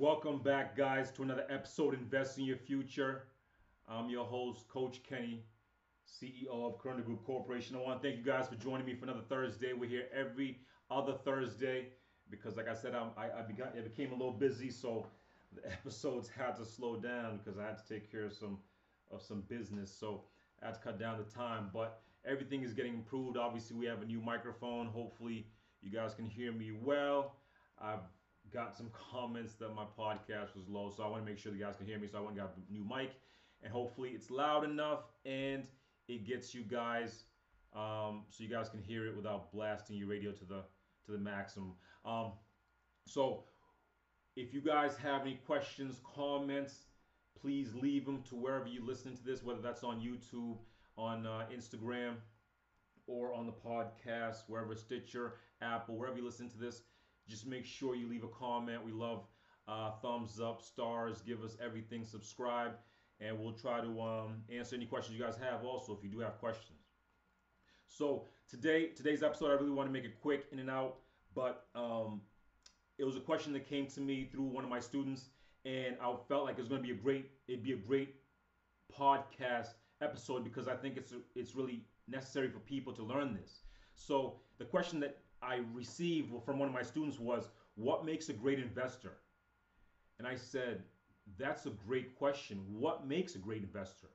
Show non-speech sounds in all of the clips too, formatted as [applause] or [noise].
Welcome back, guys, to another episode Invest in Your Future. I'm your host, Coach Kenny, CEO of Corona Group Corporation. I want to thank you guys for joining me for another Thursday. We're here every other Thursday because, like I said, I'm, I, I, begot, I became a little busy, so the [laughs] episodes had to slow down because I had to take care of some of some business. So I had to cut down the time, but everything is getting improved. Obviously, we have a new microphone. Hopefully, you guys can hear me well. I've got some [laughs] comments that my podcast was low, so I want to make sure the guys can hear me. So I went and got a new mic, and hopefully it's loud enough and it gets you guys, um, so you guys can hear it without blasting your radio to the to the maximum. Um, so if you guys have any questions, comments, please leave them to wherever you listen to this, whether that's on YouTube, on uh, Instagram, or on the podcast, wherever Stitcher, Apple, wherever you listen to this just make sure you leave a comment. We love uh, thumbs up, stars, give us everything, subscribe, and we'll try to um, answer any questions you guys have also if you do have questions. So today, today's episode, I really want to make it quick in and out, but um, it was a question that came to me through one of my students, and I felt like it's going to be a great, it'd be a great podcast episode because I think it's it's really necessary for people to learn this. So the question that I received from one of my students was, What makes a great investor? And I said, That's a great question. What makes a great investor?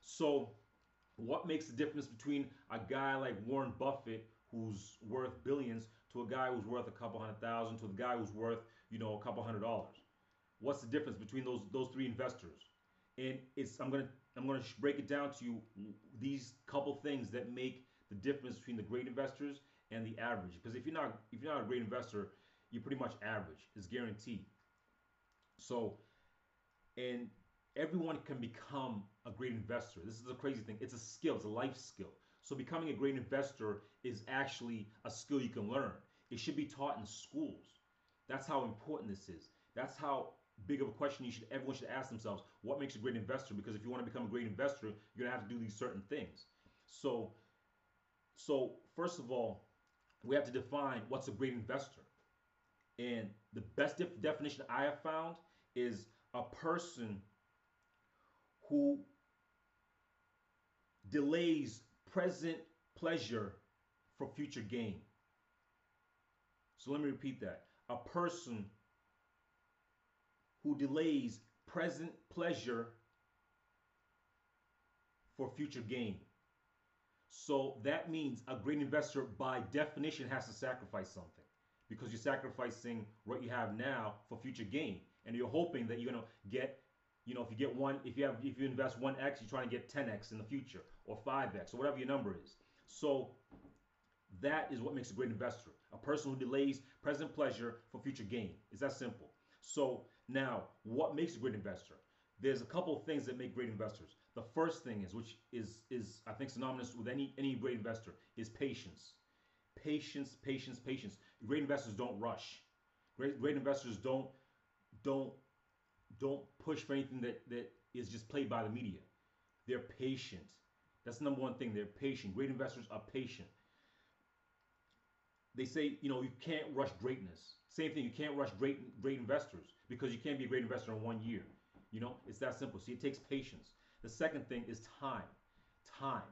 So, what makes the difference between a guy like Warren Buffett, who's worth billions, to a guy who's worth a couple hundred thousand, to the guy who's worth, you know, a couple hundred dollars? What's the difference between those those three investors? And it's I'm gonna I'm gonna break it down to you these couple things that make the difference between the great investors and the average. Because if you're not if you're not a great investor, you're pretty much average. It's guaranteed. So, and everyone can become a great investor. This is a crazy thing. It's a skill. It's a life skill. So becoming a great investor is actually a skill you can learn. It should be taught in schools. That's how important this is. That's how big of a question you should everyone should ask themselves. What makes a great investor? Because if you want to become a great investor, you're gonna have to do these certain things. So, so first of all, we have to define what's a great investor. And the best def- definition I have found is a person who delays present pleasure for future gain. So let me repeat that. A person who delays present pleasure for future gain. So that means a great investor, by definition, has to sacrifice something because you're sacrificing what you have now for future gain, and you're hoping that you're gonna get, you know, if you get one, if you have, if you invest one x, you're trying to get 10x in the future or 5x or whatever your number is. So that is what makes a great investor. A person who delays present pleasure for future gain. It's that simple. So now, what makes a great investor? there's a couple of things that make great investors. The first thing is, which is is I think synonymous with any any great investor, is patience. Patience, patience, patience. Great investors don't rush. Great great investors don't don't don't push for anything that that is just played by the media. They're patient. That's the number one thing. They're patient. Great investors are patient. They say, you know, you can't rush greatness. Same thing, you can't rush great great investors because you can't be a great investor in one year. You know, it's that simple. See, it takes patience. The second thing is time. Time.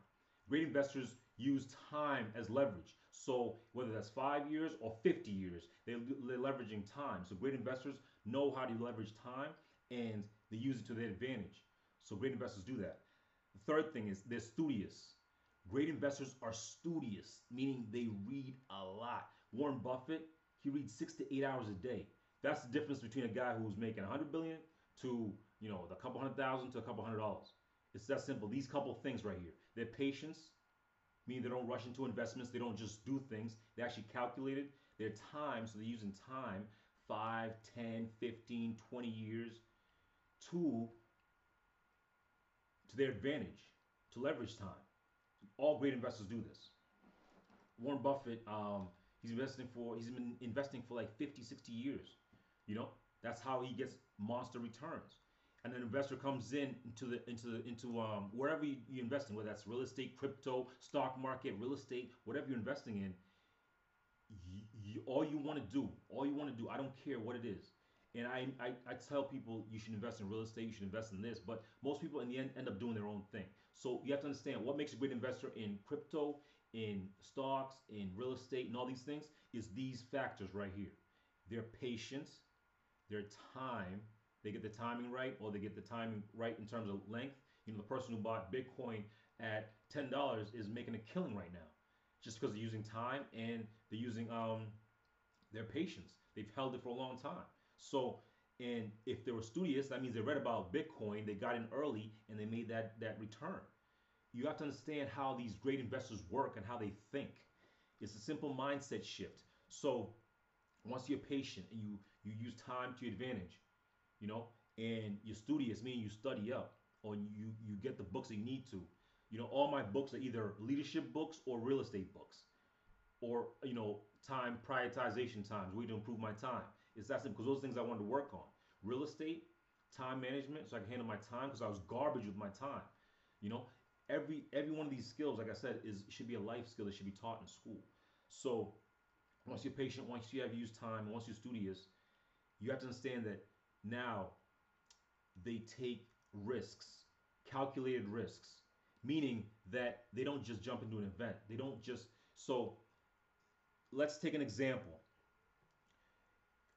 Great investors use time as leverage. So whether that's five years or 50 years, they're, they're leveraging time. So great investors know how to leverage time and they use it to their advantage. So great investors do that. The third thing is they're studious. Great investors are studious, meaning they read a lot. Warren Buffett, he reads six to eight hours a day. That's the difference between a guy who's making 100 billion to you know a couple hundred thousand to a couple hundred dollars. It's that simple. These couple things right here. Their patience, meaning they don't rush into investments. They don't just do things. They actually calculate it. Their time, so they're using time, 5, 10, 15, 20 years to to their advantage, to leverage time. All great investors do this. Warren Buffett, um, he's investing for he's been investing for like 50, 60 years. You know, that's how he gets monster returns. And an investor comes in into the into the into um, wherever you, you invest in, whether that's real estate, crypto, stock market, real estate, whatever you're investing in. All you want to do, all you want to do, I don't care what it is, And I, I, I tell people you should invest in real estate, you should invest in this, but most people in the end end up doing their own thing. So you have to understand what makes a great investor in crypto, in stocks, in real estate, and all these things is these factors right here. Their patience, their time, they get the timing right, or they get the timing right in terms of length. You know, the person who bought Bitcoin at ten dollars is making a killing right now, just because they're using time and they're using um their patience. They've held it for a long time. So, and if they were studious, that means they read about Bitcoin, they got in early, and they made that that return. You have to understand how these great investors work and how they think. It's a simple mindset shift. So, once you're patient and you you use time to your advantage, you know, and you're studious, meaning you study up or you you get the books you need to. You know, all my books are either leadership books or real estate books, or you know, time prioritization times, way to improve my time. It's that simple because those things I wanted to work on. Real estate, time management, so I can handle my time because I was garbage with my time. You know, every every one of these skills, like I said, is should be a life skill that should be taught in school. So once you're patient, once you have used time, once you're studious, you have to understand that now they take risks, calculated risks, meaning that they don't just jump into an event. They don't just so let's take an example.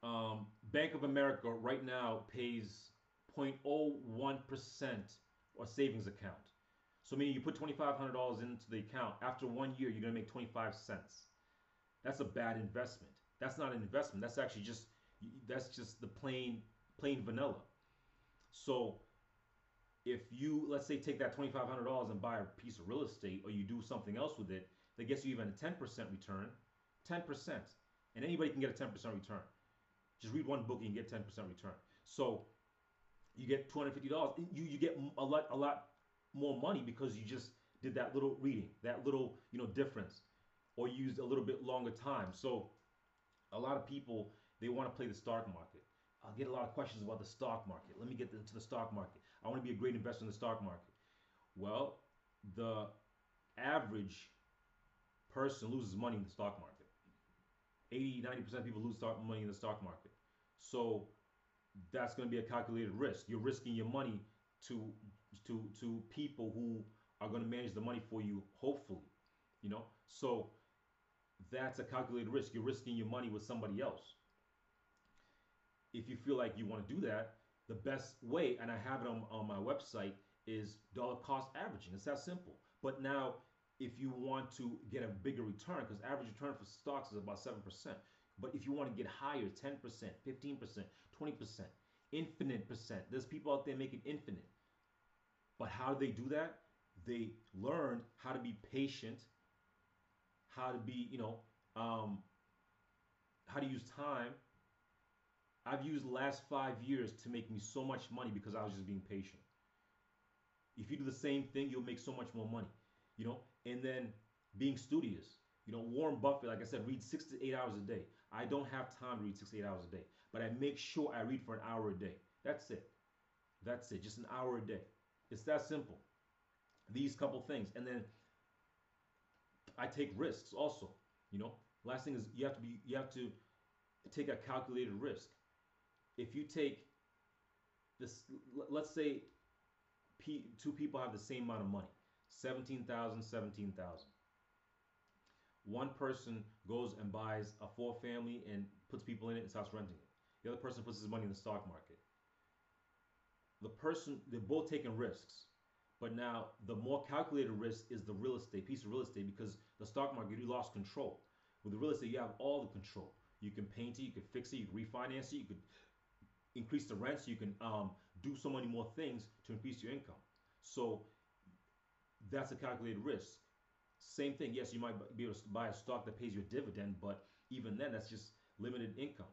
Um, Bank of America right now pays 0.01% or savings account. So meaning you put $2,500 into the account. After one year, you're going to make 25 cents. That's a bad investment. That's not an investment. That's actually just that's just the plain plain vanilla. So if you let's say take that $2,500 and buy a piece of real estate or you do something else with it that gets you even a 10% return, 10%. And anybody can get a 10% return. Just read one book and get 10% return. So you get $250. You you get a lot a lot more money because you just did that little reading, that little, you know, difference or used a little bit longer time. So a lot of people they want to play the stock market. I get a lot of questions about the stock market. Let me get into the stock market. I want to be a great investor in the stock market. Well, the average person loses money in the stock market. 80, 90% of people lose money in the stock market. So that's going to be a calculated risk. You're risking your money to to to people who are going to manage the money for you, hopefully. You know, so that's a calculated risk. You're risking your money with somebody else. If you feel like you want to do that, the best way, and I have it on, on my website, is dollar cost averaging. It's that simple. But now if you want to get a bigger return, because average return for stocks is about 7%. But if you want to get higher, 10%, 15%, 20%, infinite percent, there's people out there making infinite. But how do they do that? They learned how to be patient, how to be, you know, um, how to use time. I've used last five years to make me so much money because I was just being patient. If you do the same thing, you'll make so much more money you know, and then being studious. You know, Warren Buffett, like I said, reads six to eight hours a day. I don't have time to read six to eight hours a day, but I make sure I read for an hour a day. That's it. That's it. Just an hour a day. It's that simple. These couple things. And then I take risks also. You know, last thing is you have to be you have to take a calculated risk. If you take this let's say two people have the same amount of money 17,000, 17,000. One person goes and buys a four family and puts people in it and starts renting it. The other person puts his money in the stock market. The person, they're both taking risks. But now the more calculated risk is the real estate, piece of real estate, because the stock market, you lost control. With the real estate, you have all the control. You can paint it, you can fix it, you can refinance it, you could increase the rent so you can um, do so many more things to increase your income. So that's a calculated risk. Same thing. Yes, you might be able to buy a stock that pays you a dividend, but even then, that's just limited income.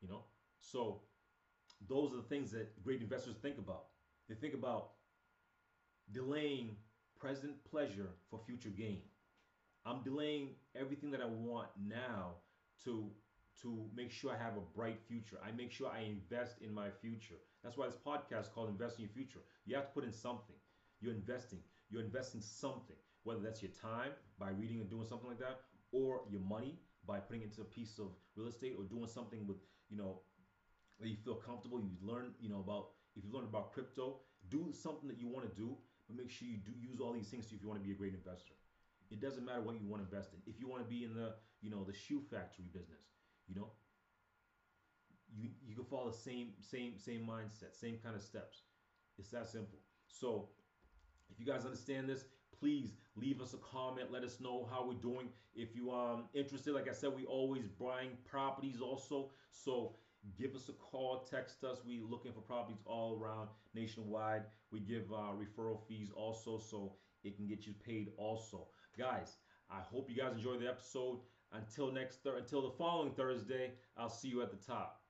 You know, so those are the things that great investors think about. They think about delaying present pleasure for future gain. I'm delaying everything that I want now to to make sure I have a bright future. I make sure I invest in my future. That's why this podcast is called Invest in Your Future. You have to put in something. You're investing. You're investing something, whether that's your time by reading and doing something like that, or your money by putting into a piece of real estate or doing something with, you know, that you feel comfortable, you learn, you know, about if you learn about crypto, do something that you want to do, but make sure you do use all these things if you want to be a great investor. It doesn't matter what you want to invest in. If you want to be in the, you know, the shoe factory business, you know, you you can follow the same same same mindset, same kind of steps. It's that simple. So, if you guys understand this, please leave us a comment. Let us know how we're doing. If you um interested, like I said, we always buying properties also. So give us a call, text us. We looking for properties all around nationwide. We give uh, referral fees also, so it can get you paid also. Guys, I hope you guys enjoyed the episode. Until next, until the following Thursday, I'll see you at the top.